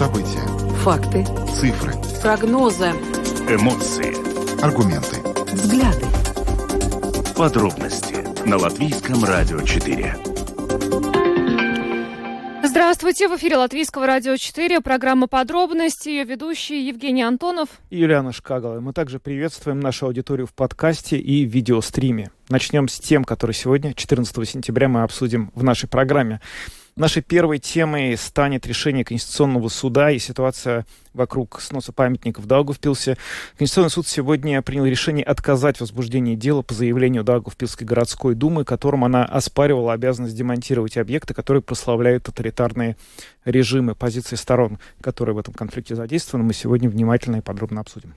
События. Факты. Цифры. Прогнозы. Эмоции. Аргументы. Взгляды. Подробности на Латвийском радио 4. Здравствуйте, в эфире Латвийского радио 4, программа «Подробности», ее ведущий Евгений Антонов. И Юлиана Шкагала. Мы также приветствуем нашу аудиторию в подкасте и видеостриме. Начнем с тем, которые сегодня, 14 сентября, мы обсудим в нашей программе. Нашей первой темой станет решение Конституционного суда и ситуация вокруг сноса памятников Даугавпилсе. Конституционный суд сегодня принял решение отказать в возбуждении дела по заявлению Даугавпилской городской думы, которым она оспаривала обязанность демонтировать объекты, которые прославляют тоталитарные режимы. Позиции сторон, которые в этом конфликте задействованы, мы сегодня внимательно и подробно обсудим.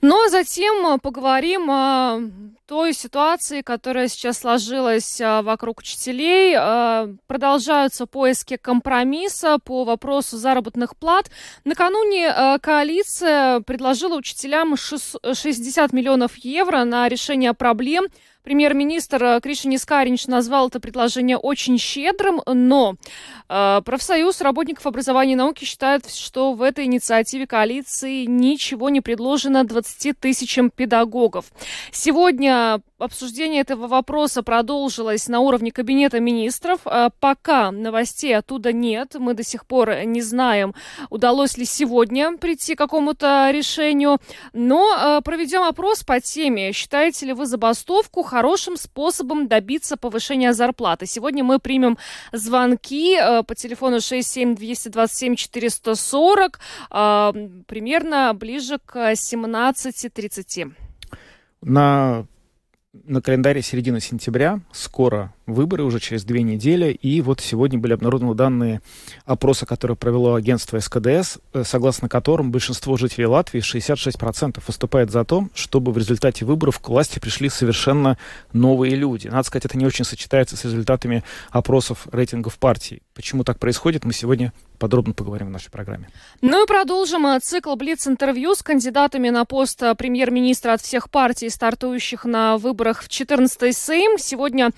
Но затем поговорим о той ситуации, которая сейчас сложилась а, вокруг учителей. А, продолжаются поиски компромисса по вопросу заработных плат. Накануне а, коалиция предложила учителям 60 миллионов евро на решение проблем Премьер-министр э, Кришини Скаринч назвал это предложение очень щедрым, но э, профсоюз работников образования и науки считает, что в этой инициативе коалиции ничего не предложено 20 тысячам педагогов. Сегодня обсуждение этого вопроса продолжилось на уровне Кабинета министров. А, пока новостей оттуда нет. Мы до сих пор не знаем, удалось ли сегодня прийти к какому-то решению. Но а, проведем опрос по теме. Считаете ли вы забастовку хорошим способом добиться повышения зарплаты? Сегодня мы примем звонки а, по телефону 67 227 440 примерно ближе к 17.30. На на календаре середина сентября, скоро выборы, уже через две недели, и вот сегодня были обнародованы данные опроса, который провело агентство СКДС, э, согласно которым большинство жителей Латвии, 66%, выступает за то, чтобы в результате выборов к власти пришли совершенно новые люди. Надо сказать, это не очень сочетается с результатами опросов рейтингов партий. Почему так происходит, мы сегодня подробно поговорим в нашей программе. Ну и продолжим э, цикл Блиц-интервью с кандидатами на пост э, премьер-министра от всех партий, стартующих на выборах в 14-й Сейм. Сегодня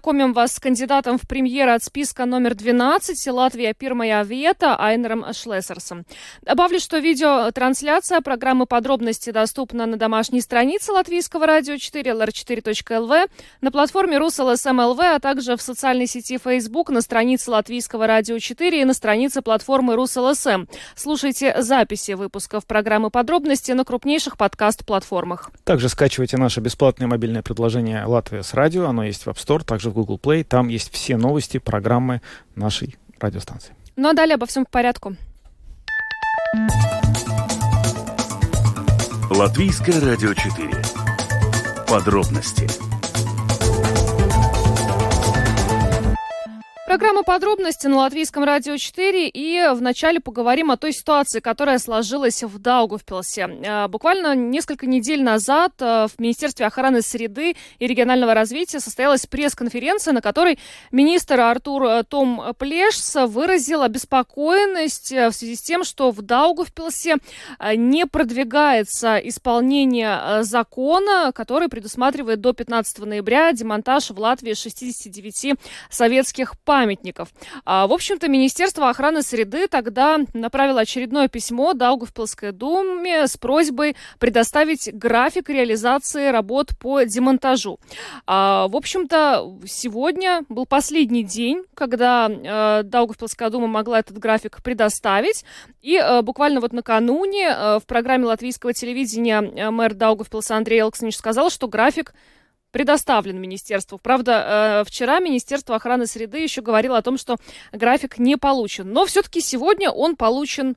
познакомим вас с кандидатом в премьеры от списка номер 12 Latvija pirmajā vietā Айнаром Шлесерсом. Добавлю, что видеотрансляция программы подробности доступна на домашней странице Латвийского радио 4 lr4.lv, на платформе rus.lsm.lv, а также в социальной сети Facebook, на странице Латвийского радио 4 и на странице платформы Rus.LSM. Слушайте записи выпусков программы «Подробности» на крупнейших подкаст-платформах. Также скачивайте наше бесплатное мобильное приложение «Латвия с радио». Оно есть в App Store, также в Google Play. Там есть все новости, программы нашей радиостанции. Ну а далее обо всем по порядку. Латвийское радио 4. Подробности Программа «Подробности» на Латвийском радио 4. И вначале поговорим о той ситуации, которая сложилась в Даугавпилсе. Э, буквально несколько недель назад э, в Министерстве охраны среды и регионального развития состоялась пресс-конференция, на которой министр Артур э, Том Плешс выразил обеспокоенность в связи с тем, что в Даугавпилсе не продвигается исполнение закона, который предусматривает до 15 ноября демонтаж в Латвии 69 советских памятников памятников. А, в общем-то, Министерство охраны среды тогда направило очередное письмо Даугавпилской думе с просьбой предоставить график реализации работ по демонтажу. А, в общем-то, сегодня был последний день, когда а, Даугавпилская дума могла этот график предоставить. И а, буквально вот накануне а, в программе латвийского телевидения мэр Даугавпилса Андрей Элкснич сказал, что график предоставлен министерству. Правда, э, вчера Министерство охраны среды еще говорило о том, что график не получен. Но все-таки сегодня он получен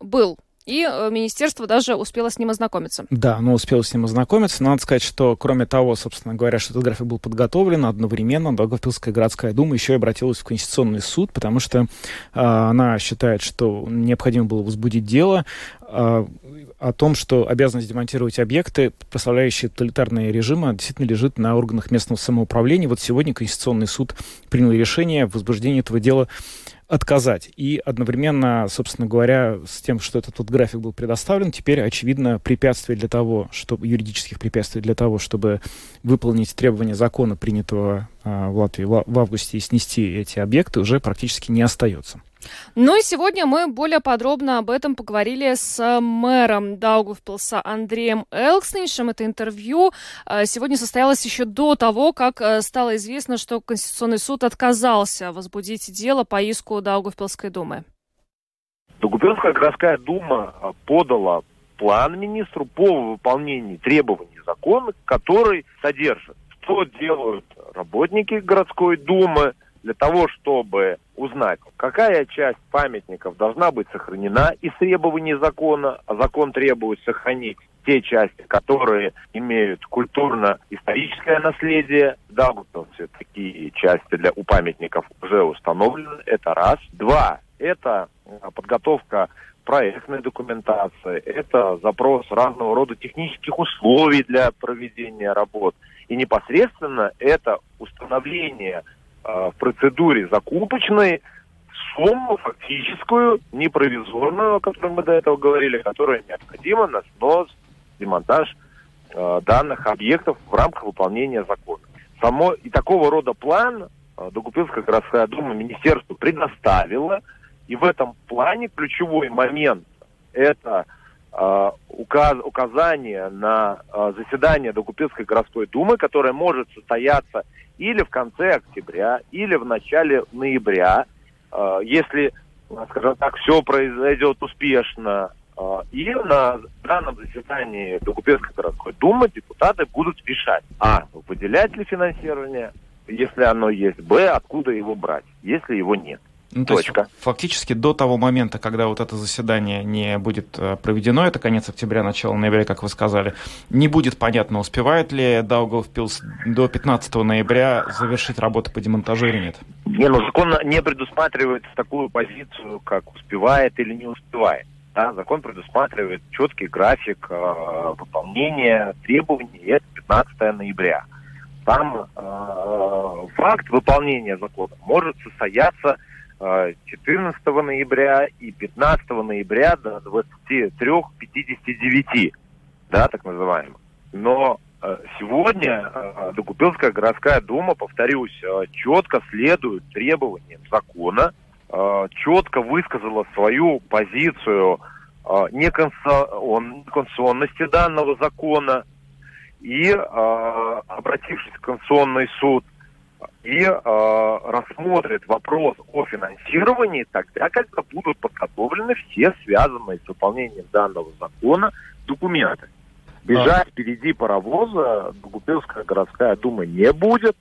был. И э, министерство даже успело с ним ознакомиться. Да, оно успело с ним ознакомиться. Надо сказать, что кроме того, собственно говоря, что этот график был подготовлен, одновременно Даугавпилская городская дума еще и обратилась в Конституционный суд, потому что э, она считает, что необходимо было возбудить дело э, о том, что обязанность демонтировать объекты, прославляющие тоталитарные режимы, действительно лежит на органах местного самоуправления. Вот сегодня Конституционный суд принял решение в возбуждении этого дела отказать. И одновременно, собственно говоря, с тем, что этот вот график был предоставлен, теперь, очевидно, препятствия для того, чтобы, юридических препятствий для того, чтобы выполнить требования закона, принятого э, в Латвии в, в августе, и снести эти объекты, уже практически не остается. Ну и сегодня мы более подробно об этом поговорили с мэром Даугавпилса Андреем Элкснейшем. Это интервью э, сегодня состоялось еще до того, как э, стало известно, что Конституционный суд отказался возбудить дело по иску Даугавпилской думы. Даугавпилская городская дума э, подала план министру по выполнению требований закона, который содержит, что делают работники городской думы, для того, чтобы узнать, какая часть памятников должна быть сохранена из требований закона, а закон требует сохранить те части, которые имеют культурно-историческое наследие. Да, вот все такие части для, у памятников уже установлены. Это раз. Два. Это а, подготовка проектной документации, это запрос разного рода технических условий для проведения работ. И непосредственно это установление в процедуре закупочной сумму фактическую, не о которой мы до этого говорили, которая необходима на снос, демонтаж э, данных объектов в рамках выполнения закона. Само и такого рода план э, Докупилская городская дума министерству предоставила, и в этом плане ключевой момент это э, указ, указание на э, заседание Докупилской городской думы, которое может состояться или в конце октября, или в начале ноября, э, если, скажем так, все произойдет успешно. И на данном заседании Докупецкой городской думы депутаты будут решать, а, выделять ли финансирование, если оно есть, б, откуда его брать, если его нет. Ну, то Точка. есть фактически до того момента, когда вот это заседание не будет э, проведено, это конец октября, начало ноября, как вы сказали, не будет понятно, успевает ли Даугавпилс до 15 ноября завершить работу по демонтажу или нет? Не, ну закон не предусматривает такую позицию, как успевает или не успевает. Да, закон предусматривает четкий график э, выполнения требований, и это 15 ноября. Там э, факт выполнения закона может состояться 14 ноября и 15 ноября до 23.59, да, так называемых. Но э, сегодня э, Докупилская городская дума, повторюсь, четко следует требованиям закона, четко высказала свою позицию неконституционности данного закона и, обратившись в Конституционный суд, и э, рассмотрит вопрос о финансировании тогда, когда будут подготовлены все связанные с выполнением данного закона документы. Бежать впереди паровоза Губернская городская дума не будет.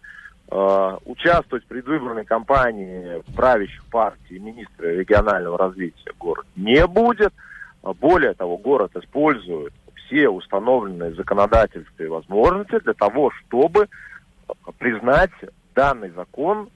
Э, участвовать в предвыборной кампании правящих партий министра регионального развития город не будет. Более того, город использует все установленные законодательстве возможности для того, чтобы признать данный закон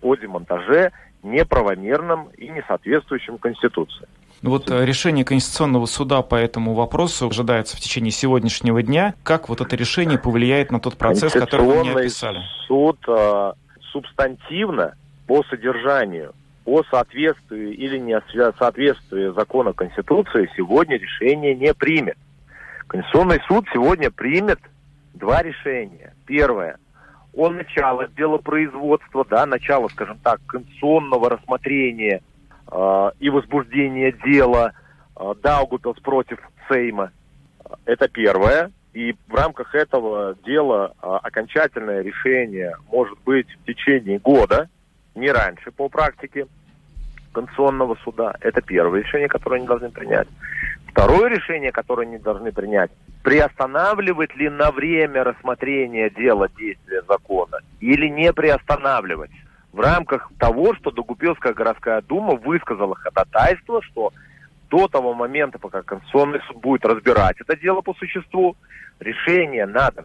о демонтаже неправомерным и не соответствующим Конституции. Ну вот э, решение Конституционного суда по этому вопросу ожидается в течение сегодняшнего дня. Как вот это решение повлияет на тот процесс, который вы мне описали? суд э, субстантивно по содержанию, по соответствию или не соответствию закона Конституции сегодня решение не примет. Конституционный суд сегодня примет два решения. Первое о начало делопроизводства, да, начало, скажем так, конституционного рассмотрения э, и возбуждения дела э, Даугупилс против Сейма. Это первое. И в рамках этого дела э, окончательное решение может быть в течение года, не раньше по практике Конституционного суда. Это первое решение, которое они должны принять. Второе решение, которое они должны принять, приостанавливать ли на время рассмотрения дела действия закона или не приостанавливать. В рамках того, что Догупилская городская дума высказала ходатайство, что до того момента, пока Конституционный суд будет разбирать это дело по существу, решение надо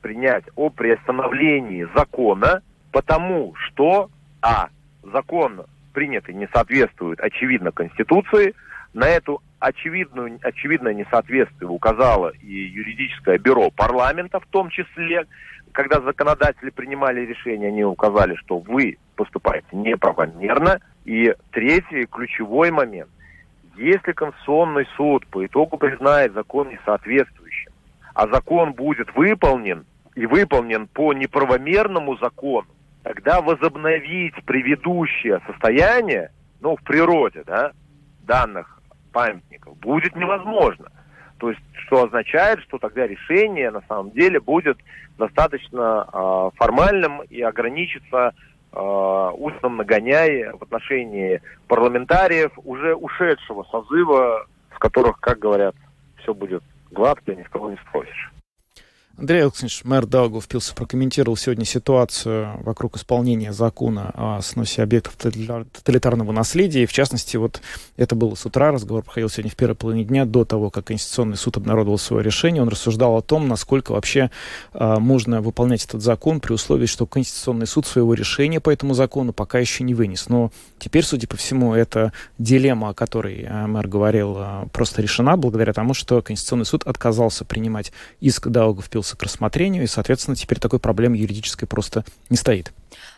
принять о приостановлении закона, потому что, а, закон принятый не соответствует, очевидно, Конституции, на эту очевидную, очевидное несоответствие указало и юридическое бюро парламента в том числе, когда законодатели принимали решение, они указали, что вы поступаете неправомерно. И третий ключевой момент. Если Конституционный суд по итогу признает закон несоответствующим, а закон будет выполнен и выполнен по неправомерному закону, тогда возобновить предыдущее состояние ну, в природе, да, данных памятников будет невозможно. То есть, что означает, что тогда решение на самом деле будет достаточно э, формальным и ограничится э, устном нагоняя в отношении парламентариев уже ушедшего созыва, в которых, как говорят, все будет гладко, ни с кого не спросишь. Андрей Александрович, мэр Даугавпилса прокомментировал сегодня ситуацию вокруг исполнения закона о сносе объектов тоталитарного наследия. И, в частности, вот это было с утра, разговор проходил сегодня в первой половине дня, до того, как Конституционный суд обнародовал свое решение. Он рассуждал о том, насколько вообще э, можно выполнять этот закон при условии, что Конституционный суд своего решения по этому закону пока еще не вынес. Но теперь, судя по всему, эта дилемма, о которой э, мэр говорил, э, просто решена благодаря тому, что Конституционный суд отказался принимать иск Даугавпилса готовился к рассмотрению, и, соответственно, теперь такой проблемы юридической просто не стоит.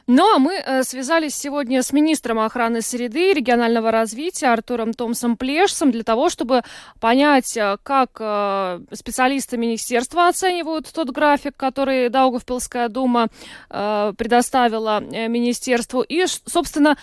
Ну а мы э, связались сегодня с министром охраны среды и регионального развития Артуром Томсом Плешсом для того, чтобы понять, э, как э, специалисты министерства оценивают тот график, который Даугавпилская дума предоставила министерству, и, собственно,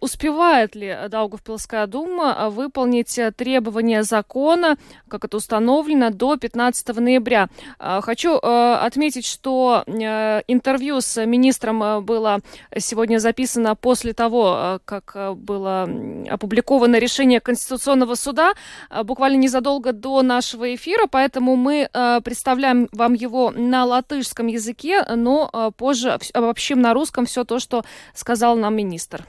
успевает ли Даугавпилская дума выполнить требования закона, как это установлено, до 15 ноября? Хочу отметить, что интервью с министром было сегодня записано после того, как было опубликовано решение Конституционного суда, буквально незадолго до нашего эфира, поэтому мы представляем вам его на латышском языке, но позже обобщим на русском все то, что сказал нам министр.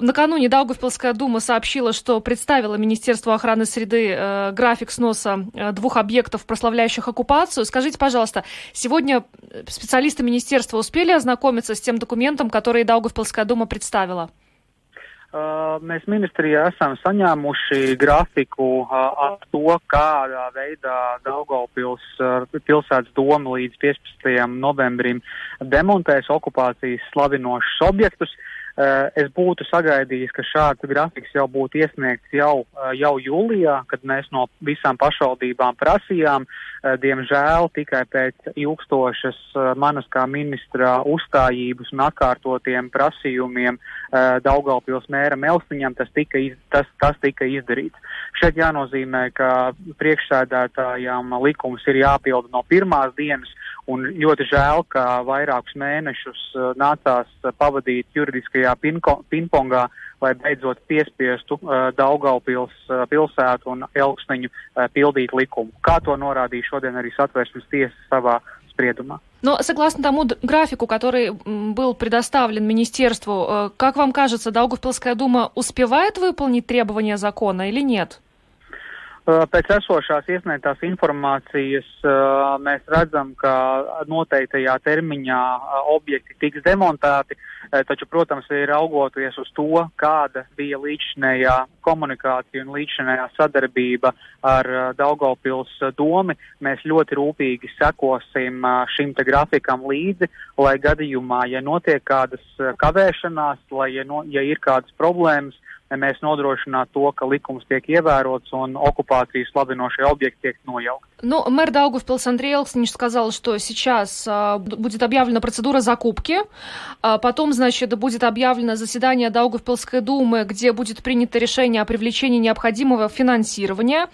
Накануне Даугавпилская дума сообщила, что представила Министерству охраны среды э, график сноса э, двух объектов, прославляющих оккупацию. Скажите, пожалуйста, сегодня специалисты министерства успели ознакомиться с тем документом, который Даугавпилская дума представила? Mēs ministrijā esam saņēmuši grafiku ar to, kādā veidā Daugavpils pilsētas doma līdz 15. novembrim demontēs okupācijas slavinošus objektus. Eh, es būtu sagaidījis, ka šāds grafiks jau būtu iesniegts jau, eh, jau jūlijā, kad mēs no visām pašvaldībām prasījām. Eh, diemžēl tikai pēc ilgstošas manas kā ministra uzstājības un atkārtotiem prasījumiem Daugaupils mēra Melstiņam tas tika, iz, tas, tas tika izdarīts. Šeit jānozīmē, ka priekšsēdētājām likums ir jāpilda no pirmās dienas, Un ļoti žēl, ka vairākus mēnešus nācās pavadīt juridiskajā pingpongā, lai beidzot piespiestu uh, Daugaupils uh, pilsētu un Elksniņu uh, pildīt likumu. Kā to norādīja šodien arī satvērsmes tiesa savā средума. Но согласно тому графику, который был предоставлен министерству, э, как вам кажется, Даугавпилская дума успевает выполнить требования закона или нет? Pēc esošās iesniegtās informācijas mēs redzam, ka noteiktajā termiņā objekti tiks demontēti, taču, protams, ir augoties uz to, kāda bija līdzinējā komunikācija un līdzinējā sadarbība ar Daugavpils domi, mēs ļoti rūpīgi sekosim šim te grafikam līdzi, lai gadījumā, ja notiek kādas kavēšanās, lai ja, no, ja ir kādas problēmas, mēs nodrošinātu to, ka likums tiek ievērots un оккупации слабиношие объекты tiek нojaukt. Ну, мэр Даугавпилс Андрей Элкснич сказал, что сейчас а, будет объявлена процедура закупки, а потом, значит, будет объявлено заседание Даугавпилской думы, где будет принято решение о привлечении необходимого финансирования.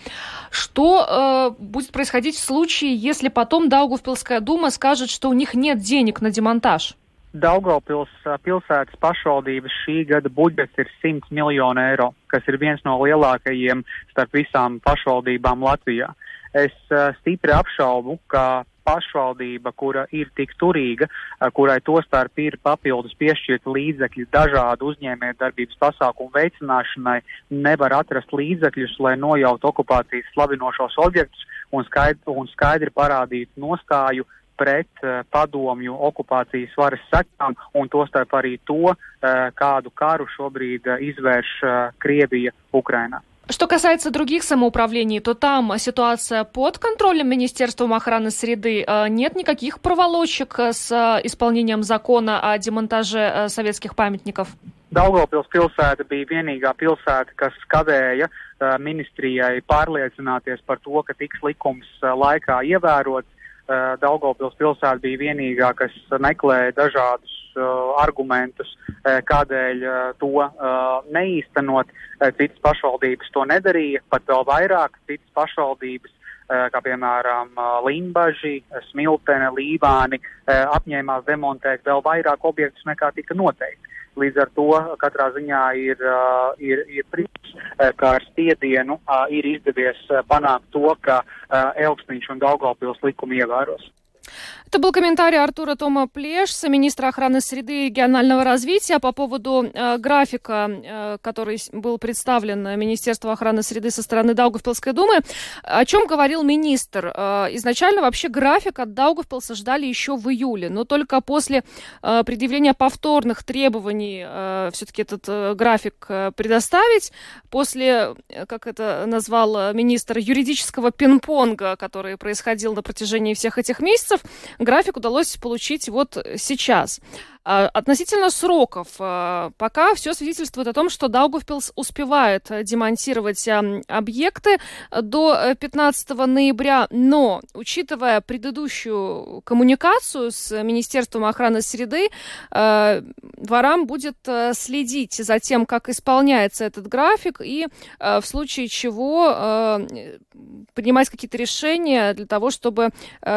Что а, будет происходить в случае, если потом Даугавпилская дума скажет, что у них нет денег на демонтаж? Daugavpils pilsētas pašvaldības šī gada budžets ir 100 miljonu eiro, kas ir viens no lielākajiem starp visām pašvaldībām Latvijā. Es uh, stipri apšaubu, ka pašvaldība, kura ir tik turīga, kurai tostarp ir papildus piešķirt līdzekļi dažādu uzņēmējdarbības pasākumu veicināšanai, nevar atrast līdzekļus, lai nojautu okupācijas slavinošos objektus un skaidri, un skaidri parādītu nostāju pret uh, padomju okupācijas varas sekām un tostarp arī to, uh, kādu karu šobrīd uh, izvērš Krievija Ukrainā. Что касается других самоуправлений, то там ситуация под контролем Министерства охраны среды. Нет никаких проволочек с исполнением закона о демонтаже советских памятников? Daugavpils pilsēta bija vienīgā pilsēta, kas kavēja uh, ministrijai pārliecināties par to, ka tiks likums uh, laikā ievērots. uh, Daugavpils pilsēta bija vienīgā, kas meklēja dažādus uh, argumentus, uh, kādēļ uh, to uh, neīstenot. Uh, citas pašvaldības to nedarīja, pat vēl vairāk citas pašvaldības kā piemēram Limbaži, Smiltene, Līvāni, apņēmās demontēt vēl vairāk objektus nekā tika noteikti. Līdz ar to katrā ziņā ir, ir, ir prieks, ka ar spiedienu ir izdevies panākt to, ka Elksniņš un Daugavpils likumi ievēros. Это был комментарий Артура Тома Плешса, министра охраны среды и регионального развития по поводу э, графика, э, который был представлен Министерству охраны среды со стороны Даугавпилской думы. О чем говорил министр? Э, изначально вообще график от Даугавпилса ждали еще в июле, но только после э, предъявления повторных требований э, все-таки этот э, график э, предоставить, после, э, как это назвал министр, юридического пинг-понга, который происходил на протяжении всех этих месяцев, график удалось получить вот сейчас. А, относительно сроков, а, пока все свидетельствует о том, что Даугавпилс успевает демонтировать объекты до 15 э, ноября, но, учитывая предыдущую коммуникацию с Министерством охраны среды, э, ворам будет э, следить за тем, как исполняется этот график, и в случае чего принимать какие-то решения для того, чтобы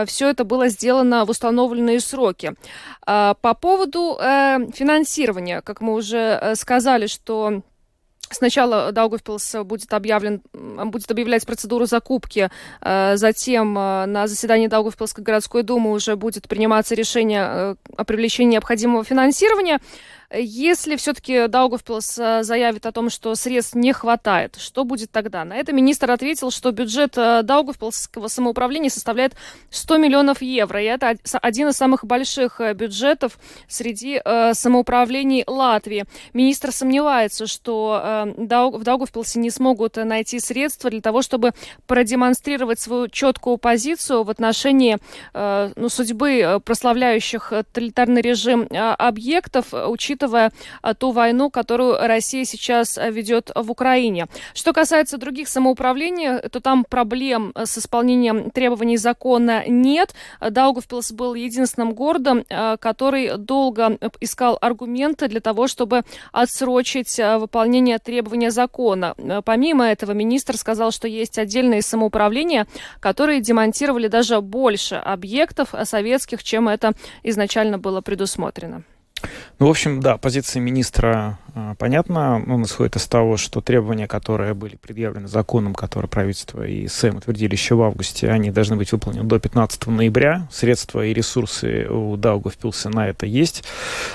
все это было сделано в установленные сроки. А, по поводу э, финансирования, как мы уже э, сказали, что Сначала Даугавпилс будет объявлен, будет объявлять процедуру закупки, э, затем на заседании Даугавпилской городской думы уже будет приниматься решение о привлечении необходимого финансирования. Если все-таки Даугавпилс э, заявит о том, что средств не хватает, что будет тогда? На это министр ответил, что бюджет э, Даугавпилского самоуправления составляет 100 миллионов евро. И это один из самых больших э, бюджетов среди самоуправлений Латвии. Министр сомневается, что в Даугавпилсе не смогут найти средства для того, чтобы продемонстрировать свою четкую позицию в отношении ну, судьбы прославляющих тоталитарный режим объектов, учитывая учитывая а, ту войну, которую Россия сейчас а, ведет в Украине. Что касается других самоуправлений, то там проблем а, с исполнением требований закона нет. Даугавпилс был единственным городом, который долго искал аргументы для того, чтобы отсрочить выполнение требования закона. Помимо этого, министр сказал, что есть отдельные самоуправления, которые демонтировали даже больше объектов советских, чем это изначально было предусмотрено. Ну, в общем, да, позиция министра э, понятна. Он исходит из того, что требования, которые были предъявлены законом, который правительство и СЭМ утвердили еще в августе, они должны быть выполнены до 15 ноября. Средства и ресурсы у Даугавпилса на это есть.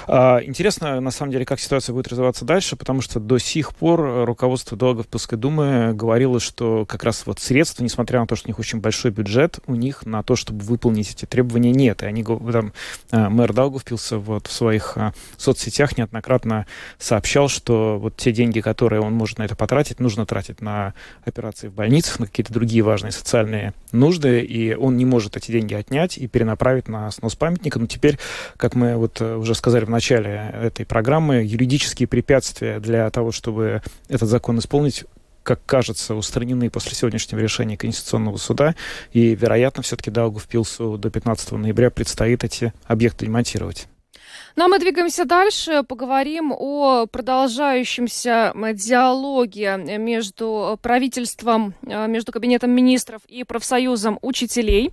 А, интересно, на самом деле, как ситуация будет развиваться дальше, потому что до сих пор руководство Даугавпилской думы говорило, что как раз вот средств, несмотря на то, что у них очень большой бюджет, у них на то, чтобы выполнить эти требования, нет. И они, там, э, мэр Даугавпилса вот в своих э, соцсетях неоднократно сообщал, что вот те деньги, которые он может на это потратить, нужно тратить на операции в больницах, на какие-то другие важные социальные нужды, и он не может эти деньги отнять и перенаправить на снос памятника. Но теперь, как мы вот э, уже сказали в начале этой программы, юридические препятствия для того, чтобы этот закон исполнить, как кажется, устранены после сегодняшнего решения Конституционного суда, и, вероятно, все-таки Даугавпилсу до 15 ноября предстоит эти объекты демонтировать. Ну а мы двигаемся дальше, поговорим о продолжающемся диалоге между правительством, э, между Кабинетом министров и профсоюзом учителей.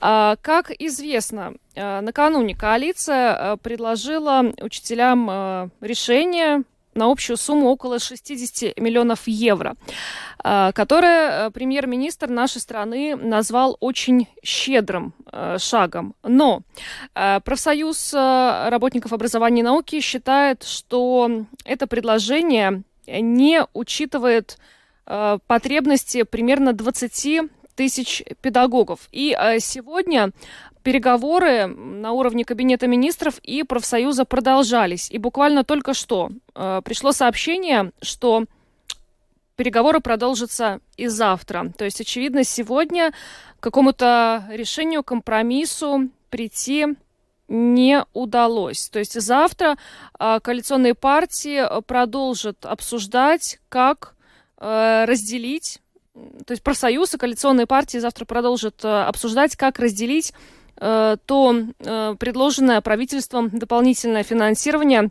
А, как известно, э, накануне коалиция э, предложила учителям решение на общую сумму около 60 миллионов евро, а, которое э, премьер-министр нашей страны назвал очень щедрым э, шагом. Но э, профсоюз работников образования и науки считает, что это предложение не учитывает потребности примерно 20 тысяч педагогов. И сегодня переговоры на уровне Кабинета министров и профсоюза продолжались. И буквально только что э, пришло сообщение, что переговоры продолжатся и завтра. То есть, очевидно, сегодня к какому-то решению, компромиссу прийти не удалось. То есть завтра э, коалиционные партии продолжат обсуждать, как э, разделить, то есть профсоюз и коалиционные партии завтра продолжат э, обсуждать, как разделить э, то э, предложенное правительством дополнительное финансирование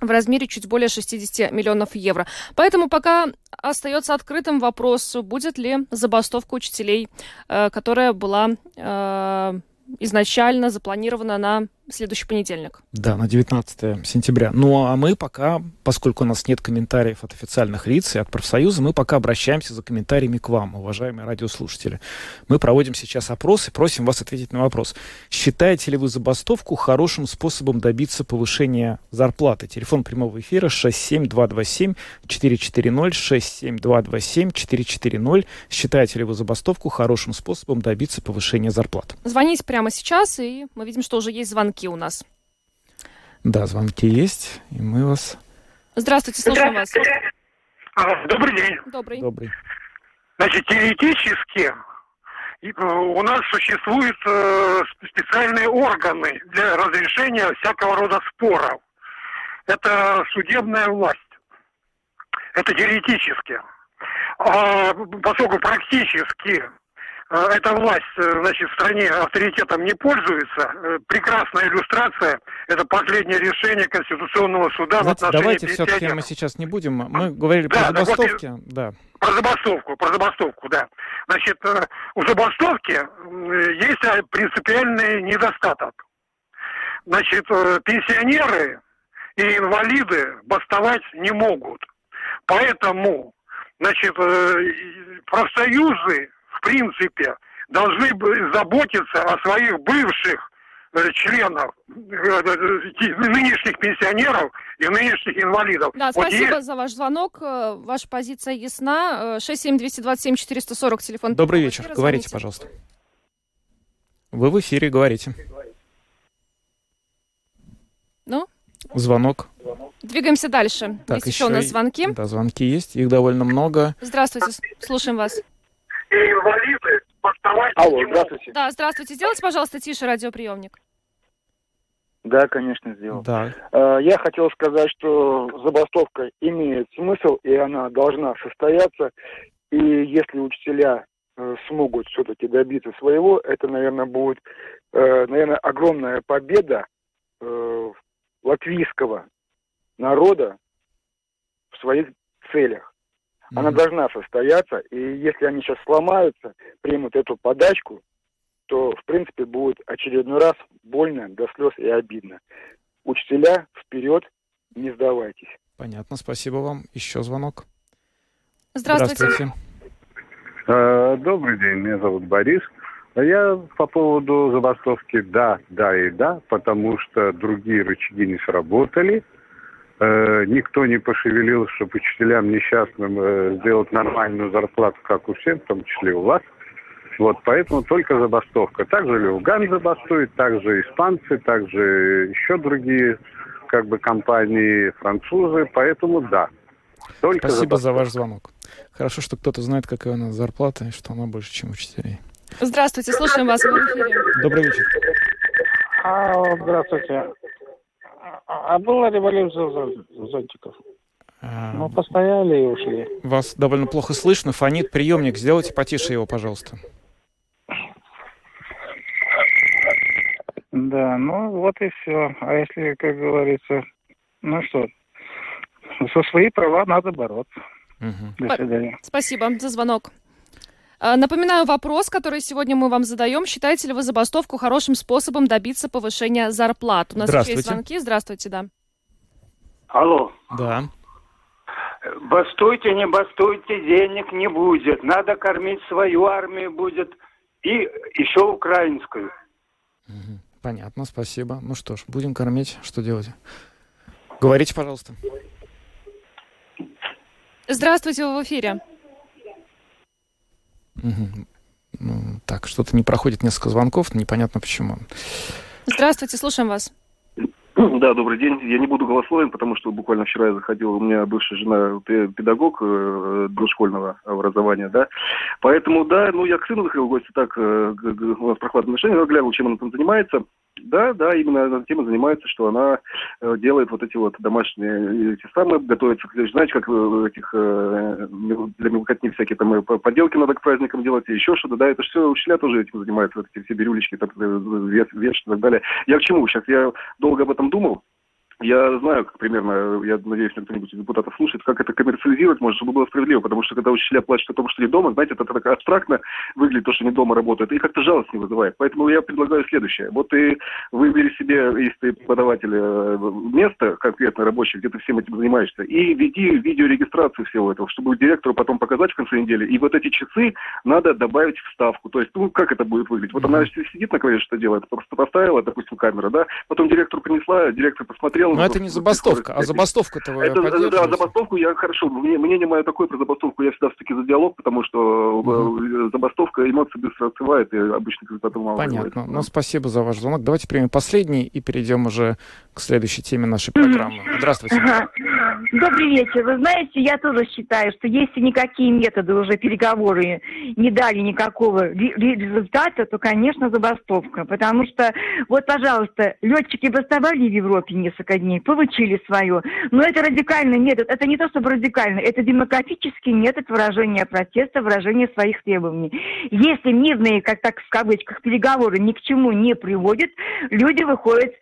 в размере чуть более 60 миллионов евро. Поэтому пока остается открытым вопрос, будет ли забастовка учителей, э, которая была э, изначально запланирована на следующий понедельник. Да, на 19 сентября. Ну, а мы пока, поскольку у нас нет комментариев от официальных лиц и от профсоюза, мы пока обращаемся за комментариями к вам, уважаемые радиослушатели. Мы проводим сейчас опрос и просим вас ответить на вопрос. Считаете ли вы забастовку хорошим способом добиться повышения зарплаты? Телефон прямого эфира 67227 440 67227 440. Считаете ли вы забастовку хорошим способом добиться повышения зарплаты? Звоните прямо сейчас, и мы видим, что уже есть звонки у нас. Да, звонки есть, и мы вас... Здравствуйте, слушаем вас. А, Добрый день. Добрый. Добрый. Значит, теоретически э, у нас существуют э, специальные органы для разрешения всякого рода споров. Это судебная власть. Это теоретически. А поскольку практически эта власть, э, значит, в стране авторитетом не пользуется, э, прекрасная иллюстрация – это последнее решение Конституционного суда в Знаете, отношении давайте все-таки мы сейчас не будем. Мы говорили Да, про да, вот забастовки. Да. Про забастовку, про забастовку, да. Значит, э, у забастовки э, есть э, принципиальный недостаток. Значит, э, пенсионеры и инвалиды бастовать не могут. Поэтому, значит, э, профсоюзы, в принципе, должны заботиться о своих бывших э, членов, э, э, нынешних пенсионеров и нынешних инвалидов. Да, Вот спасибо есть- за ваш звонок. Ваша позиция ясна. Э, 67227-440, телефон. Добрый вечер. эфира. Говорите, Звоните. пожалуйста. Вы в эфире, говорите. Ну, Звонок. двигаемся дальше. Так, есть еще у нас звонки. Да, звонки есть. Их довольно много. Здравствуйте, слушаем вас. И инвалиды бастовать не Алло, могут. здравствуйте. Да, здравствуйте. Сделайте, пожалуйста, тише радиоприемник. Да, конечно, сделал. Да. Э, Я хотел сказать, что забастовка имеет смысл, и она должна состояться. И если учителя э, смогут все-таки добиться своего, это, наверное, будет, э, наверное, огромная победа латвийского народа в своих целях. Она Мгм. должна состояться, и если они сейчас сломаются, примут эту подачку, то, в принципе, будет очередной раз больно, до слез и обидно. Учителя, вперед, не сдавайтесь. Понятно, спасибо вам. Еще звонок. Здравствуйте. Э, Добрый день, меня зовут Борис. А Я по поводу забастовки да, да и да, потому что другие рычаги не сработали. Э, Никто не пошевелил, чтобы учителям несчастным э, сделать нормальную зарплату, как у всех, в том числе у вас. Вот, поэтому только забастовка. Также Люган забастует, также испанцы, также еще другие как бы компании, французы. Поэтому да. Только Спасибо забастовка. за ваш звонок. Хорошо, что кто-то знает, какая у нас зарплата, и что она больше, чем учителей. Здравствуйте, слушаем вас. Вы в эфире. Добрый вечер. А, здравствуйте. А, а была революция зон- зонтиков? А, Ну, постояли и ушли. Вас довольно плохо слышно. Фонит приемник. Сделайте потише его, пожалуйста. Да, ну вот и все. А если, как говорится, ну что, за свои права надо бороться. Мгм. До свидания. Спасибо за звонок. А, Напоминаю вопрос, который сегодня мы вам задаем. Считаете ли вы забастовку хорошим способом добиться повышения зарплат? У нас еще есть Здравствуйте. звонки. Здравствуйте, да. Алло. Да. Бастуйте, не бастуйте, денег не будет. Надо кормить свою армию будет и еще украинскую. Понятно, спасибо. Ну что ж, будем кормить. Что делать? Говорите, пожалуйста. Здравствуйте, вы в эфире. Ну, так, что-то не проходит несколько звонков, непонятно почему. Здравствуйте, слушаем вас. Да, добрый день. Я не буду голословен, потому что буквально вчера я заходил, у меня бывшая жена педагог э, дошкольного образования, да. Поэтому, да, ну я к сыну заходил в гости так, э, у нас прохладное отношение, глянул, чем он там занимается. Да, да, именно эта тема занимается, что она э, делает вот эти вот домашние эти самые, готовится, знаете, как этих для мелкотни всякие там поделки надо к праздникам делать, еще что-то, да, это все учителя тоже этим занимаются, вот эти все бирюлечки, там, веш, веш и так далее. Я к чему? Сейчас я долго об этом do mundo я знаю, как примерно, я надеюсь, кто-нибудь из депутатов слушает, как это коммерциализировать может, чтобы было справедливо, потому что когда учителя плачут о том, что не дома, знаете, это так абстрактно выглядит, то, что не дома работают, и как-то жалость не вызывает. Поэтому я предлагаю следующее. Вот ты выбери себе, если ты преподаватель, э, место конкретно рабочее, где ты всем этим занимаешься, и веди видеорегистрацию всего этого, чтобы директору потом показать в конце недели. И вот эти часы надо добавить в ставку. То есть, ну, как это будет выглядеть? Вот она сидит на клавише, что делает, просто поставила, допустим, камера, да, потом директор принесла, директор посмотрел, но это не забастовка, а забастовка-то вы это, Да, забастовку я хорошо. Мне, мнение мое такое про забастовку, я всегда все-таки за диалог, потому что угу. забастовка эмоции быстро открывает, и обычно результатов мало Понятно. Ну, спасибо за ваш звонок. Давайте примем последний и перейдем уже к следующей теме нашей программы. Здравствуйте. Добрый вечер. Вы знаете, я тоже считаю, что если никакие методы уже переговоры не дали никакого результата, то, конечно, забастовка. Потому что, вот, пожалуйста, летчики бастовали в Европе несколько дней, получили свое. Но это радикальный метод. Это не то, чтобы радикальный, это демократический метод выражения протеста, выражения своих требований. Если мирные, как так в кавычках, переговоры ни к чему не приводят, люди выходят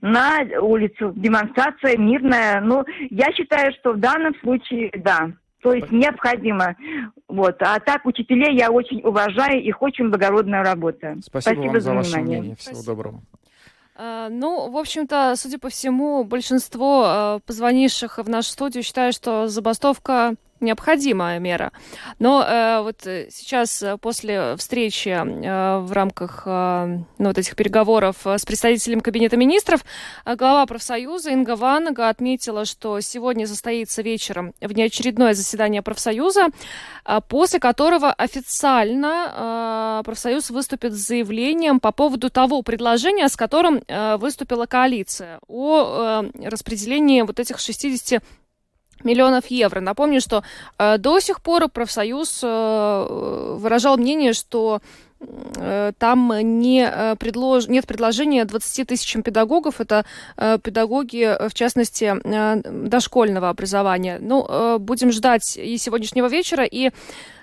на улицу. Демонстрация мирная. Ну, я считаю, что в данном случае, да. То есть необходимо. Вот. А так учителей я очень уважаю, их очень благородная работа. Спасибо, Спасибо вам за, за ваше внимание. мнение. Всего Спасибо. доброго. А, ну, в общем-то, судя по всему, большинство а, позвонивших в нашу студию считают, что забастовка необходимая мера. Но э, вот э, сейчас э, после встречи э, в рамках э, ну, вот этих переговоров с представителем Кабинета министров э, глава профсоюза Инга Ванага отметила, что сегодня состоится вечером внеочередное заседание профсоюза, э, после которого официально э, профсоюз выступит с заявлением по поводу того предложения, с которым э, выступила коалиция о э, распределении вот этих 60 миллионов евро. Напомню, что э, до сих пор профсоюз э, выражал мнение, что э, там не э, предлож... нет предложения 20 тысячам педагогов. Это э, педагоги, в частности, дошкольного образования. Ну, будем ждать и сегодняшнего вечера, и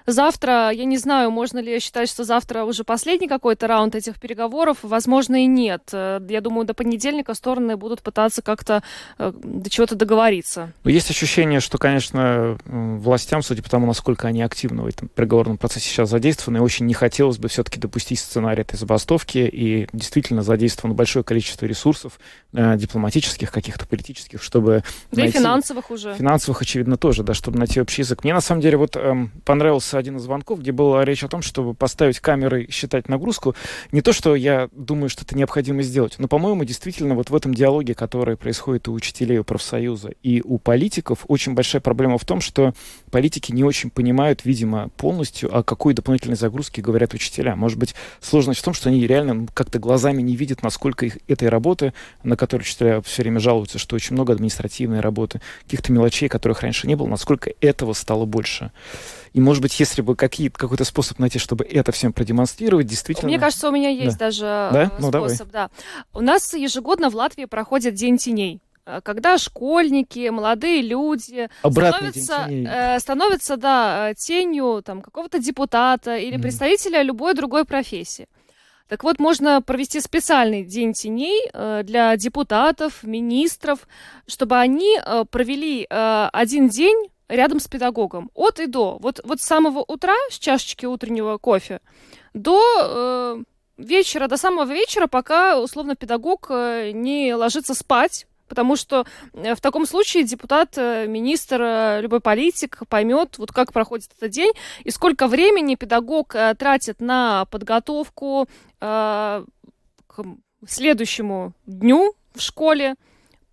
Завтра, я не знаю, можно ли считать, что завтра уже последний какой-то раунд этих переговоров. Возможно, и нет. Э, я думаю, до понедельника стороны будут пытаться как-то э, до чего-то договориться. Есть ощущение, что, конечно, властям, судя по тому, насколько они активно в этом переговорном процессе сейчас задействованы, очень не хотелось бы все-таки допустить сценарий этой забастовки, и действительно задействовано большое количество ресурсов, э, дипломатических, каких-то политических, чтобы Да найти... и финансовых уже. Финансовых, очевидно, тоже, да, чтобы найти общий язык. Мне, на самом деле, вот эм, понравился один из звонков, где была речь о том, чтобы поставить камеры и считать нагрузку. Не то, что я думаю, что это необходимо сделать, но, по-моему, действительно вот в этом диалоге, который происходит у учителей, у профсоюза и у политиков, очень большая проблема в том, что политики не очень понимают, видимо, полностью, о какой дополнительной загрузке говорят учителя. Может быть, сложность в том, что они реально как-то глазами не видят, насколько их этой работы, на которую учителя все время жалуются, что очень много административной работы, каких-то мелочей, которых раньше не было, насколько этого стало больше. И, может быть, если бы какие, какой-то способ найти, чтобы это всем продемонстрировать, действительно... Мне кажется, у меня есть да. даже да? Ну, способ. Давай. Да. У нас ежегодно в Латвии проходит День теней э, когда школьники, молодые люди становятся, э, становятся да, тенью там, какого-то депутата или mm. представителя любой другой профессии. Так вот, можно провести специальный день теней э, для депутатов, министров, чтобы они э, провели э, один день рядом с педагогом. От и до. Вот, вот с самого утра, с чашечки утреннего кофе, до э, вечера, до самого вечера, пока, условно, педагог э, не ложится спать, Потому что э, в таком случае депутат, э, министр, э, любой политик поймет, вот как проходит этот день и сколько времени педагог тратит на подготовку к следующему дню в школе,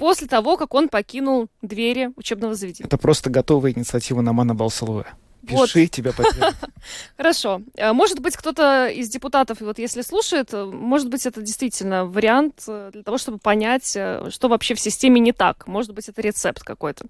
после того, как он покинул двери учебного заведения. Это просто готовая инициатива Намана Балсалуэ. Пиши, тебя поддержим. Хорошо. Э, Может быть, кто-то из депутатов, вот если слушает, э, может быть, это действительно вариант э, для того, чтобы понять, что вообще в системе не так. Может быть, это рецепт какой-то.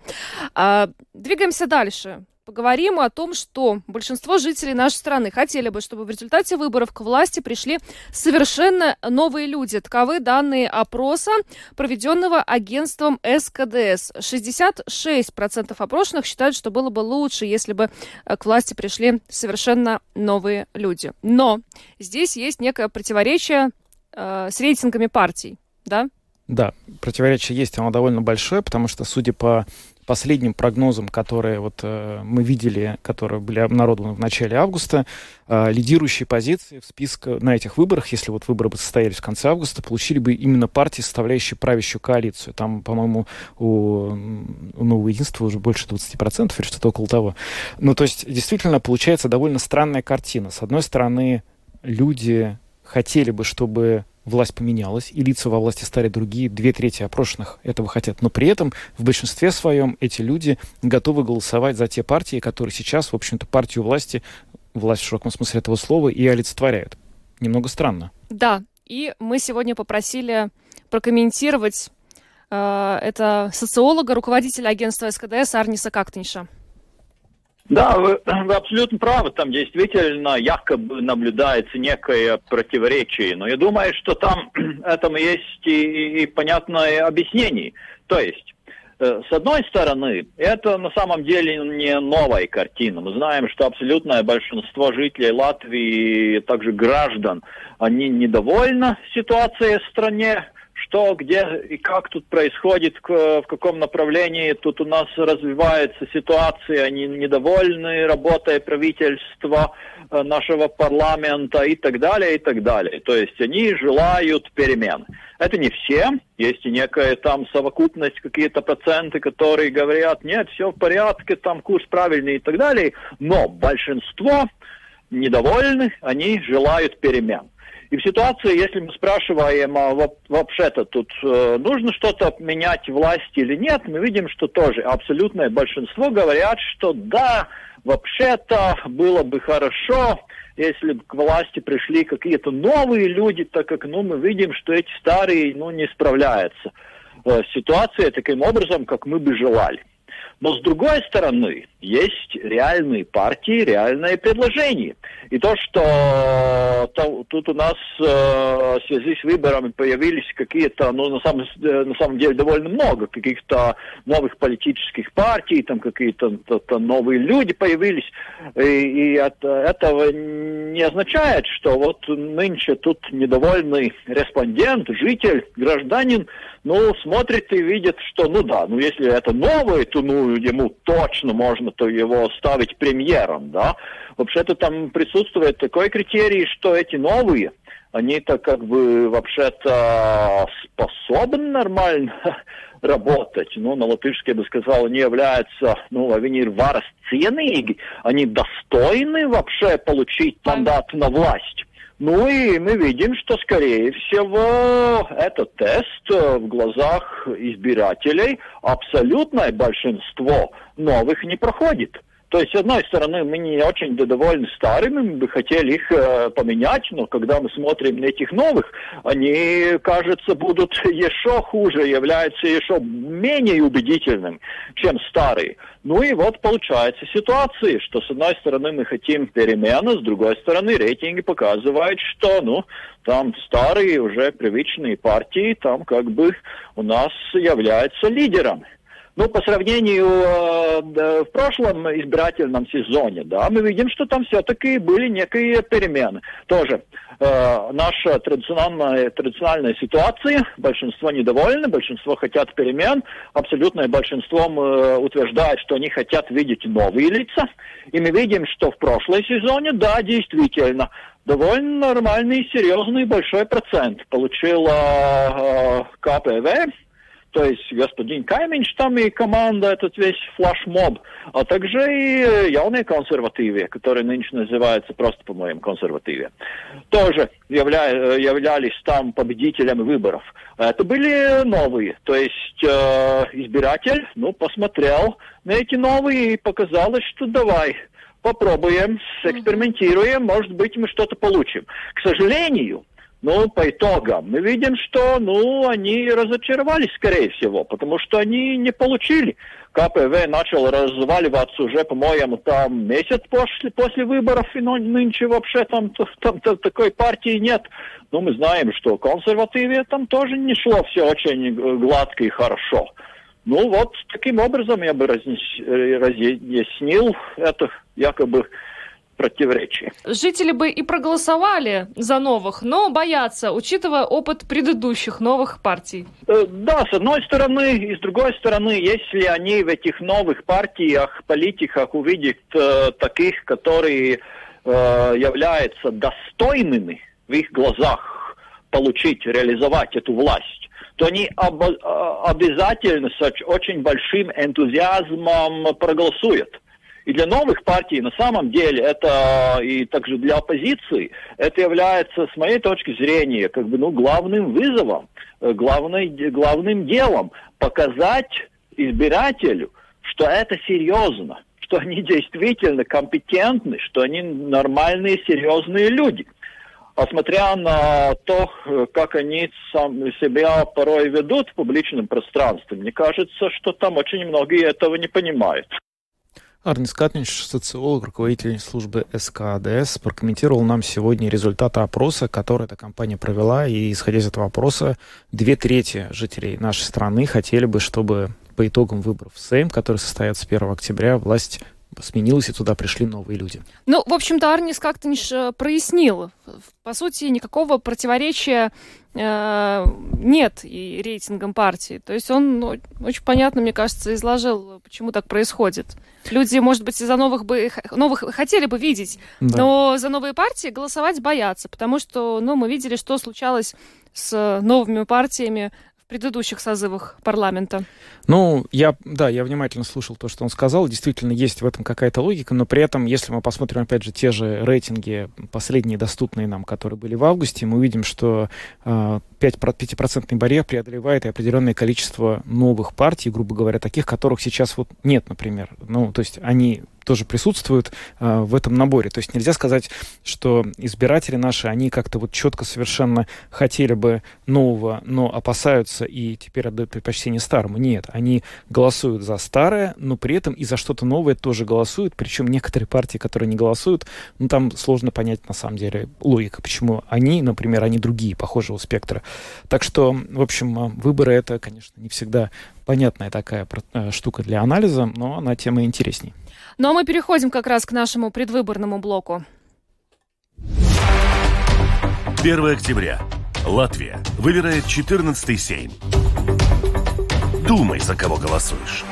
А, Двигаемся дальше. Поговорим о том, что большинство жителей нашей страны хотели бы, чтобы в результате выборов к власти пришли совершенно новые люди. Таковы данные опроса, проведенного агентством СКДС. 66% опрошенных считают, что было бы лучше, если бы э, к власти пришли совершенно новые люди. Но здесь есть некое противоречие э, с рейтингами партий, да? Да, противоречие есть, оно довольно большое, потому что, судя по последним прогнозам, которые вот э, мы видели, которые были обнародованы в начале августа, э, лидирующие позиции в списке на этих выборах, если вот выборы бы состоялись в конце августа, получили бы именно партии, составляющие правящую коалицию. Там, по-моему, у, у Нового Единства уже больше 20% или что-то около того. Ну, то есть, действительно, получается довольно странная картина. С одной стороны, люди хотели бы, чтобы власть поменялась, и лица во власти стали другие, две трети опрошенных этого хотят. Но при этом в большинстве своем эти люди готовы голосовать за те партии, которые сейчас, в общем-то, партию власти, власть в широком смысле этого слова, и олицетворяют. Немного странно. Да, и мы сегодня попросили прокомментировать э, это социолога, руководителя агентства СКДС Арниса Кактинша. Да, вы, вы абсолютно правы. Там действительно якобы наблюдается некое противоречие. Но я думаю, что там этому есть и, и понятное объяснение. То есть, э, с одной стороны, это на самом деле не новая картина. Мы знаем, что абсолютное большинство жителей Латвии, также граждан, они недовольны ситуацией в стране что, где и как тут происходит, в каком направлении тут у нас развивается ситуация, они недовольны работой правительства, э, нашего парламента и так далее, и так далее. То есть они желают перемен. Это не все, есть и некая там совокупность, какие-то проценты, которые говорят, нет, все в порядке, там курс правильный и так далее, но большинство недовольны, они желают перемен. И в ситуации, если мы спрашиваем, а вообще-то тут э, нужно что-то менять власти или нет, мы видим, что тоже абсолютное большинство говорят, что да, вообще-то было бы хорошо, если бы к власти пришли какие-то новые люди, так как ну, мы видим, что эти старые ну, не справляются э, с ситуацией таким образом, как мы бы желали. Но с другой стороны, есть реальные партии, реальное предложение. И то, что то, тут у нас э, в связи с выборами появились какие-то, ну, на самом, э, на самом деле, довольно много каких-то новых политических партий, там какие-то новые люди появились. И, и это, этого не означает, что вот нынче тут недовольный респондент, житель, гражданин, ну, смотрит и видит, что, ну да, ну если это новое, то ну ему точно можно то его ставить премьером, да. Вообще-то там присутствует такой критерий, что эти новые, они-то как бы вообще-то способны нормально работать. Ну, на латышском я бы сказал, они являются, ну, они варасценные, они достойны вообще получить мандат на власть. Ну и мы видим, что, скорее всего, этот тест э, в глазах избирателей абсолютное большинство новых не проходит. То есть, с одной стороны, мы не очень довольны старыми, мы бы хотели их э, поменять, но когда мы смотрим на этих новых, они, кажется, будут еще хуже, являются еще менее убедительными, чем старые. Ну и вот получается ситуация, что с одной стороны мы хотим перемены, с другой стороны рейтинги показывают, что, ну, там старые уже привычные партии, там как бы у нас являются лидерами. Ну, по сравнению э, в прошлом избирательном сезоне, да, мы видим, что там все-таки были некие перемены. Тоже э, наша традиционная, традиционная ситуация, большинство недовольны, большинство хотят перемен, абсолютное большинство э, утверждает, что они хотят видеть новые лица. И мы видим, что в прошлом сезоне, да, действительно, довольно нормальный, серьезный, большой процент получила э, КПВ, то есть господин Кайминч там и команда, этот весь флешмоб, а также и явные консервативы, которые нынче называются просто, по-моему, консервативы, тоже явля, являлись там победителями выборов. Это были новые, то есть э, избиратель, ну, посмотрел на эти новые и показалось, что давай, попробуем, экспериментируем, может быть, мы что-то получим. К сожалению, ну, по итогам мы видим, что, ну, они разочаровались, скорее всего, потому что они не получили. КПВ начал разваливаться уже, по-моему, там месяц после, после выборов, и ну, нынче вообще там, там, там такой партии нет. Ну, мы знаем, что консервативе там тоже не шло все очень гладко и хорошо. Ну, вот таким образом я бы разъяснил это якобы противоречий. Жители бы и проголосовали за новых, но боятся, учитывая опыт предыдущих новых партий. Э, да, с одной стороны, и с другой стороны, если они в этих новых партиях, политиках увидят э, таких, которые э, являются достойными в их глазах получить, реализовать эту власть, то они об, э, обязательно с очень большим энтузиазмом проголосуют. И для новых партий на самом деле это и также для оппозиции это является, с моей точки зрения, как бы, ну, главным вызовом, э, главной, главным делом показать избирателю, что это серьезно, что они действительно компетентны, что они нормальные, серьезные люди. А смотря на то, э, как они сам себя порой ведут в публичном пространстве, мне кажется, что там очень многие этого не понимают. Арнис Катнич, социолог, руководитель службы СКАДС, прокомментировал нам сегодня результаты опроса, который эта компания провела. И, исходя из этого опроса, две трети жителей нашей страны хотели бы, чтобы по итогам выборов в Сейм, которые состоятся 1 октября, власть сменилась, и туда пришли новые люди. Ну, в общем-то, Арнис как-то не прояснил. По сути, никакого противоречия э, нет и рейтингам партии. То есть он очень понятно, мне кажется, изложил, почему так происходит. Люди, может быть, за новых бы новых хотели бы видеть, да. но за новые партии голосовать боятся, потому что, ну, мы видели, что случалось с новыми партиями предыдущих созывах парламента. Ну, я, да, я внимательно слушал то, что он сказал. Действительно, есть в этом какая-то логика, но при этом, если мы посмотрим, опять же, те же рейтинги, последние доступные нам, которые были в августе, мы увидим, что э, 5, 5% барьер преодолевает и определенное количество новых партий, грубо говоря, таких, которых сейчас вот нет, например. Ну, то есть они тоже присутствуют э, в этом наборе. То есть нельзя сказать, что избиратели наши, они как-то вот четко совершенно хотели бы нового, но опасаются и теперь отдают предпочтение старому. Нет, они голосуют за старое, но при этом и за что-то новое тоже голосуют. Причем некоторые партии, которые не голосуют, ну там сложно понять на самом деле логика, почему они, например, они другие, похожего спектра. Так что, в общем, э, выборы это, конечно, не всегда понятная такая э, штука для анализа, но она тема интересней. Ну а мы переходим как раз к нашему предвыборному блоку. 1 октября. Латвия выбирает 14-й Сейм. Думай, за кого голосуешь.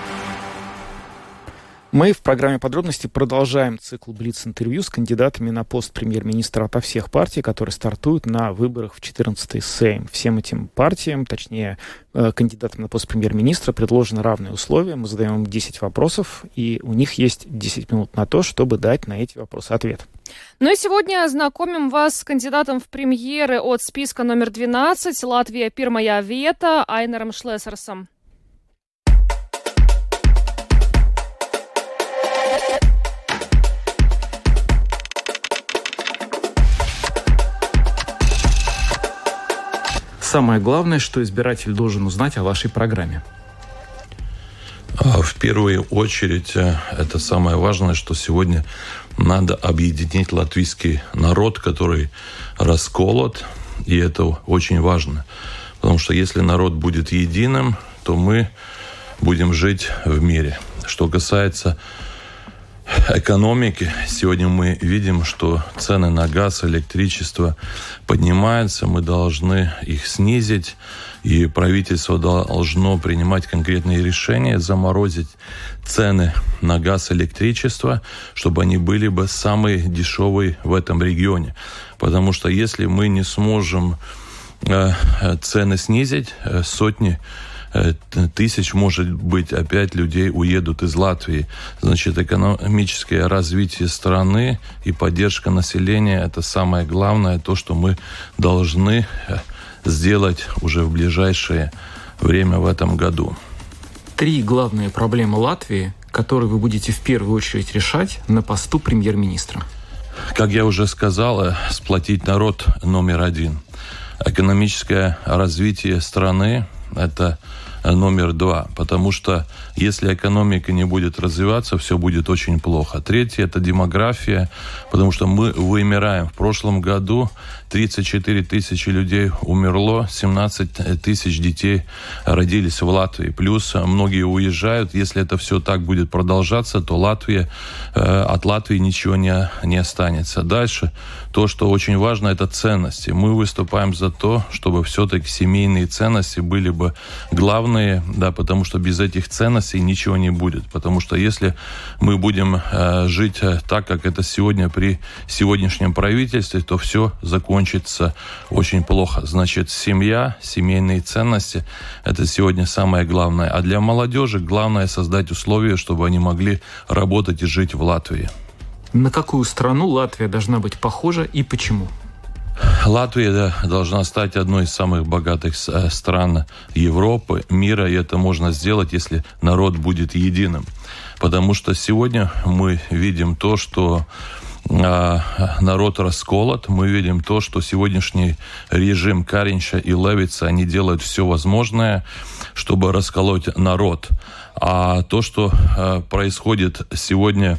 Мы в программе подробности продолжаем цикл Блиц-интервью с кандидатами на пост премьер-министра ото всех партий, которые стартуют на выборах в 14-й Сейм. Всем этим партиям, точнее, э, кандидатам на пост премьер-министра предложены равные условия. Мы задаем им 10 вопросов, и у них есть 10 минут на то, чтобы дать на эти вопросы ответ. Ну и сегодня знакомим вас с кандидатом в премьеры от списка номер 12 Латвия Пирмая Вета Айнером Шлессерсом. Самое главное, что избиратель должен узнать о вашей программе? А, в первую очередь, э, это самое важное, что сегодня надо объединить латвийский народ, который расколот, и это очень важно. Потому что если народ будет единым, то мы будем жить в мире. Что касается экономики. Сегодня мы видим, что цены на газ, электричество поднимаются. Мы должны их снизить. И правительство должно принимать конкретные решения, заморозить цены на газ, электричество, чтобы они были бы самые дешевые в этом регионе. Потому что если мы не сможем э, цены снизить, э, сотни Э, тысяч, может быть, опять людей уедут из Латвии. Значит, экономическое развитие страны и поддержка населения – это самое главное, то, что мы должны э, сделать уже в ближайшее время в этом году. Три главные проблемы Латвии, которые вы будете в первую очередь решать на посту премьер-министра? Как я уже сказал, э, сплотить народ номер один. Экономическое развитие страны – это номер два, потому что если экономика не будет развиваться, все будет очень плохо. Третье – это демография, потому что мы вымираем. В прошлом году 34 тысячи людей умерло, 17 тысяч детей родились в Латвии. Плюс многие уезжают. Если это все так будет продолжаться, то Латвия, э, от Латвии ничего не, не останется. Дальше то, что очень важно, это ценности. Мы выступаем за то, чтобы все-таки семейные ценности были бы главные, да, потому что без этих ценностей ничего не будет. Потому что если мы будем э, жить э, так, как это сегодня при сегодняшнем правительстве, то все закончится очень плохо. Значит, семья, семейные ценности – это сегодня самое главное. А для молодежи главное создать условия, чтобы они могли работать и жить в Латвии. На какую страну Латвия должна быть похожа и почему? Латвия должна стать одной из самых богатых э, стран Европы, мира, и это можно сделать, если народ будет единым. Потому что сегодня мы видим то, что а, народ расколот. Мы видим то, что сегодняшний режим Каринча и Левица, они делают все возможное, чтобы расколоть народ. А то, что а, происходит сегодня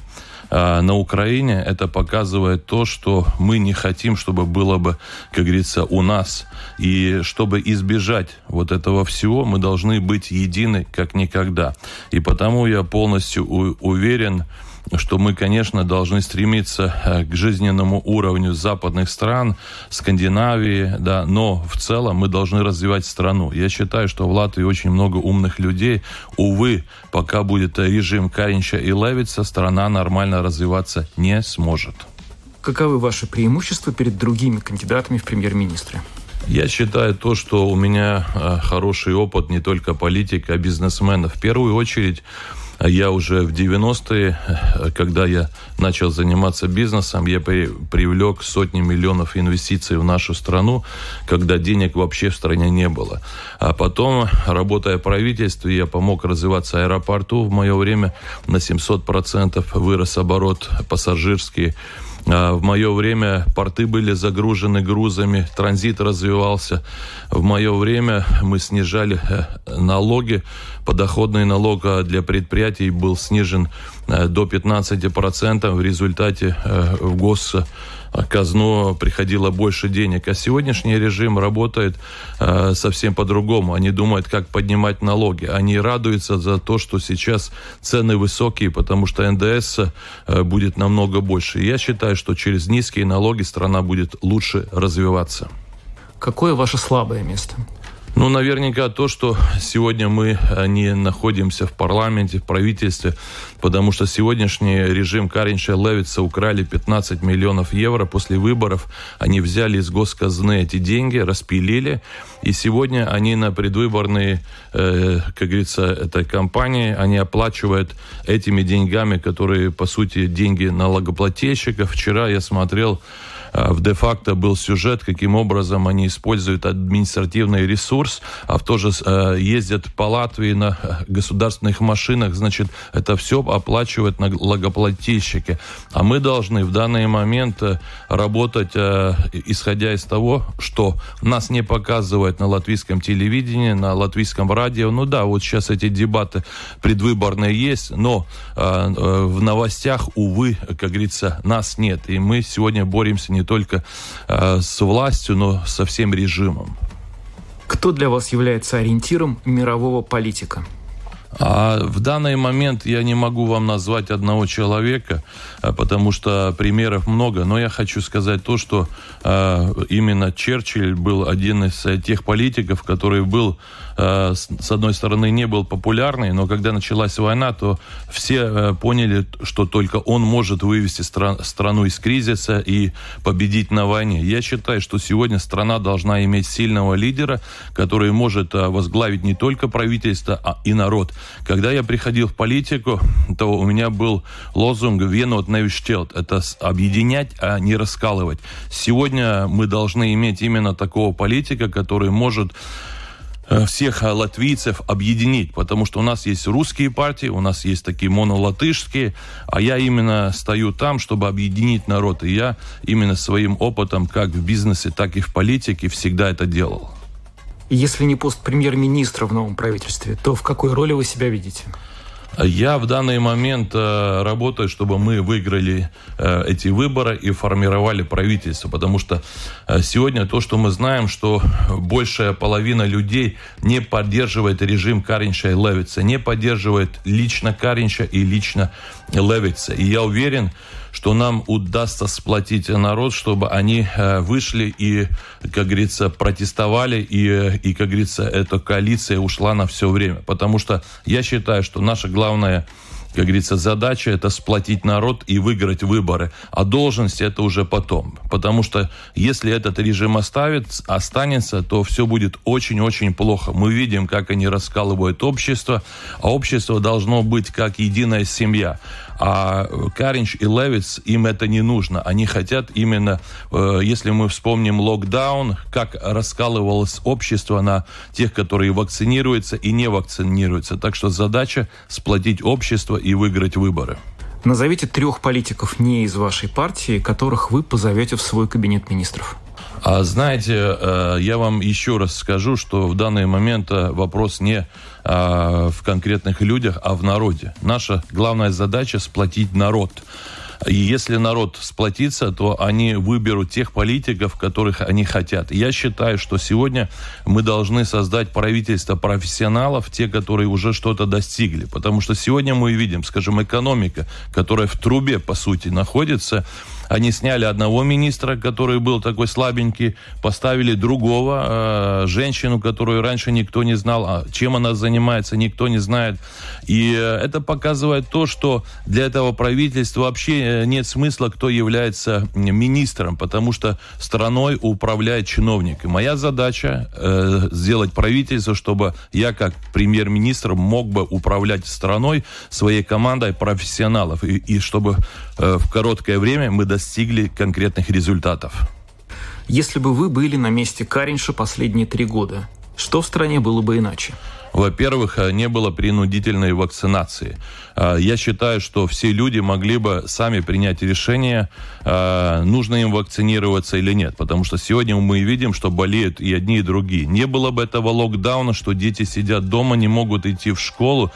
на Украине, это показывает то, что мы не хотим, чтобы было бы, как говорится, у нас. И чтобы избежать вот этого всего, мы должны быть едины как никогда. И потому я полностью уверен, что мы, конечно, должны стремиться э, к жизненному уровню западных стран, Скандинавии, да, но в целом мы должны развивать страну. Я считаю, что в Латвии очень много умных людей. Увы, пока будет режим Каринча и Левица, страна нормально развиваться не сможет. Каковы ваши преимущества перед другими кандидатами в премьер-министры? Я считаю то, что у меня э, хороший опыт не только политика, а бизнесмена. В первую очередь я уже в 90-е, когда я начал заниматься бизнесом, я при, привлек сотни миллионов инвестиций в нашу страну, когда денег вообще в стране не было. А потом, работая в правительстве, я помог развиваться аэропорту. В мое время на 700% вырос оборот пассажирский а, в мое время порты были загружены грузами, транзит развивался. В мое время мы снижали э, налоги. Подоходный налог а, для предприятий был снижен э, до 15%. В результате э, в гос казну приходило больше денег. А сегодняшний режим работает э, совсем по-другому. Они думают, как поднимать налоги. Они радуются за то, что сейчас цены высокие, потому что НДС э, будет намного больше. я считаю, что через низкие налоги страна будет лучше развиваться. Какое ваше слабое место? Ну, наверняка то, что сегодня мы э, не находимся в парламенте, в правительстве, потому что сегодняшний режим Каринша Левица украли 15 миллионов евро после выборов. Они взяли из госказны эти деньги, распилили, и сегодня они на предвыборные, э, как говорится, этой кампании, они оплачивают этими деньгами, которые, по сути, деньги налогоплательщиков. Вчера я смотрел в де-факто был сюжет, каким образом они используют административный ресурс, а в тоже э, ездят по Латвии на государственных машинах, значит, это все оплачивают налогоплательщики. А мы должны в данный момент э, работать, исходя из того, что нас не показывают на латвийском телевидении, на латвийском радио. Ну да, вот сейчас эти дебаты предвыборные есть, но в новостях, увы, как говорится, нас нет. И мы сегодня боремся не не только э, с властью, но со всем режимом. Кто для вас является ориентиром мирового политика? А в данный момент я не могу вам назвать одного человека, э, потому что примеров много, но я хочу сказать то, что э, именно Черчилль был один из тех политиков, который был Э, с одной стороны, не был популярный, но когда началась война, то все э, поняли, что только он может вывести страну из кризиса и победить на войне. Я считаю, что сегодня страна должна иметь сильного лидера, который может э, возглавить не только правительство, а и народ. Когда я приходил в политику, то у меня был лозунг «Венот невиштелт» — это объединять, а не раскалывать. Сегодня мы должны иметь именно такого политика, который может э, всех латвийцев объединить, потому что у нас есть русские партии, у нас есть такие монолатышские, а я именно стою там, чтобы объединить народ. И я именно своим опытом, как в бизнесе, так и в политике, всегда это делал. Если не пост премьер-министра в новом правительстве, то в какой роли вы себя видите? Я в данный момент э, работаю, чтобы мы выиграли э, эти выборы и формировали правительство, потому что э, сегодня то, что мы знаем, что большая половина людей не поддерживает режим Каринша и Левица, не поддерживает лично Каринша и лично Левица. И я уверен, что нам удастся сплотить народ, чтобы они э, вышли и, как говорится, протестовали, и, и как говорится, эта коалиция ушла на все время. Потому что я считаю, что наша главная как говорится, задача это сплотить народ и выиграть выборы. А должность это уже потом. Потому что если этот режим оставит, останется, то все будет очень-очень плохо. Мы видим, как они раскалывают общество, а общество должно быть как единая семья. А Каринч и Левиц, им это не нужно. Они хотят именно, э, если мы вспомним локдаун, как раскалывалось общество на тех, которые вакцинируются и не вакцинируются. Так что задача сплотить общество и выиграть выборы. Назовите трех политиков не из вашей партии, которых вы позовете в свой кабинет министров. А знаете, э, я вам еще раз скажу, что в данный момент э, вопрос не э, в конкретных людях, а в народе. Наша главная задача сплотить народ. И если народ сплотится, то они выберут тех политиков, которых они хотят. Я считаю, что сегодня мы должны создать правительство профессионалов, те, которые уже что-то достигли. Потому что сегодня мы видим, скажем, экономика, которая в трубе, по сути, находится, они сняли одного министра, который был такой слабенький, поставили другого, э, женщину, которую раньше никто не знал, а чем она занимается, никто не знает. И э, это показывает то, что для этого правительства вообще э, нет смысла, кто является министром, потому что страной управляет чиновник. И моя задача сделать правительство, чтобы я как премьер-министр мог бы управлять страной своей командой профессионалов, и, и чтобы в короткое время мы достигли достигли конкретных результатов. Если бы вы были на месте Каринша последние три года, что в стране было бы иначе? Во-первых, э, не было принудительной вакцинации. Э, я считаю, что все люди могли бы сами принять решение, э, нужно им вакцинироваться или нет. Потому что сегодня мы видим, что болеют и одни, и другие. Не было бы этого локдауна, что дети сидят дома, не могут идти в школу,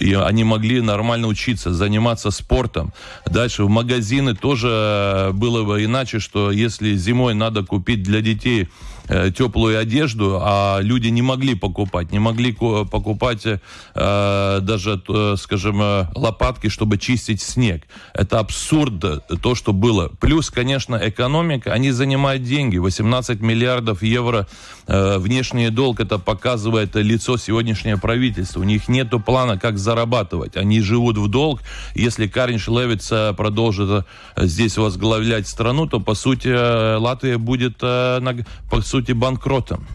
и они могли нормально учиться, заниматься спортом. Дальше в магазины тоже было бы иначе, что если зимой надо купить для детей теплую одежду, а люди не могли покупать, не могли покупать э, даже, э, скажем, э, лопатки, чтобы чистить снег. Это абсурд, то, что было. Плюс, конечно, экономика, они занимают деньги, 18 миллиардов евро э, внешний долг, это показывает лицо сегодняшнего правительства. У них нет плана, как зарабатывать. Они живут в долг. Если Каринш Левиц продолжит здесь возглавлять страну, то, по сути, Латвия будет, по сути, сути, банкротом.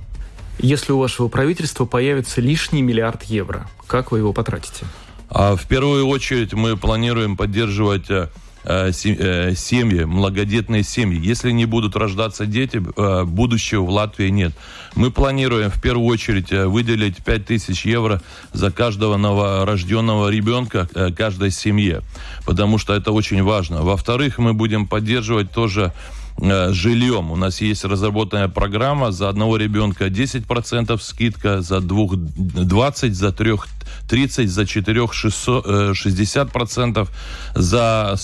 Если у вашего правительства появится лишний миллиард евро, как вы его потратите? А в первую очередь мы планируем поддерживать э, э, э, семьи, многодетные семьи. Если не будут рождаться дети, будущего в Латвии нет. Мы планируем в первую очередь выделить 5000 евро за каждого новорожденного ребенка каждой семье, потому что это очень важно. Во-вторых, мы будем поддерживать тоже Э, жильем. У нас есть разработанная программа за одного ребенка 10% скидка, за двух 20, за трех 30, за четырех 60 процентов, за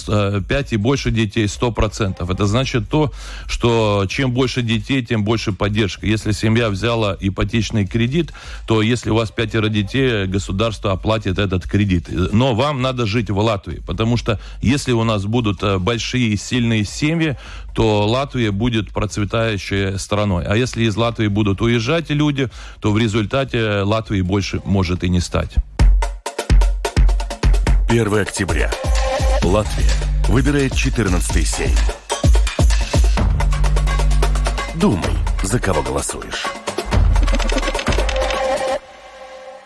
5 э, и больше детей 100 процентов. Это значит то, что чем больше детей, тем больше поддержка. Если семья взяла ипотечный кредит, то если у вас пятеро детей, государство оплатит этот кредит. Но вам надо жить в Латвии, потому что если у нас будут э, большие и сильные семьи, то Латвия будет процветающей страной. А если из Латвии будут уезжать люди, то в результате Латвии больше может и не стать. 1 октября. Латвия выбирает 14-й сейм. Думай, за кого голосуешь.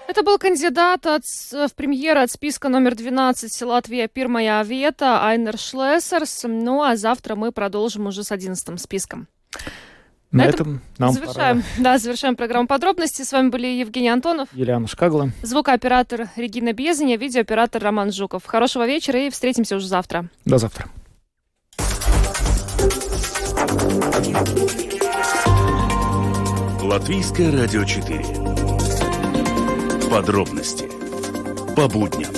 Это был кандидат от, в премьеры от списка номер 12 Латвия Пирмая Вета Айнер Шлессерс. Ну а завтра мы продолжим уже с 11 списком. На, На этом нам завершаем, пора. да, завершаем программу подробности. С вами были Евгений Антонов, Юлиана Шкагла. звукооператор Регина Безаня, видеооператор Роман Жуков. Хорошего вечера и встретимся уже завтра. До завтра. Латвийское радио 4. Подробности по будням.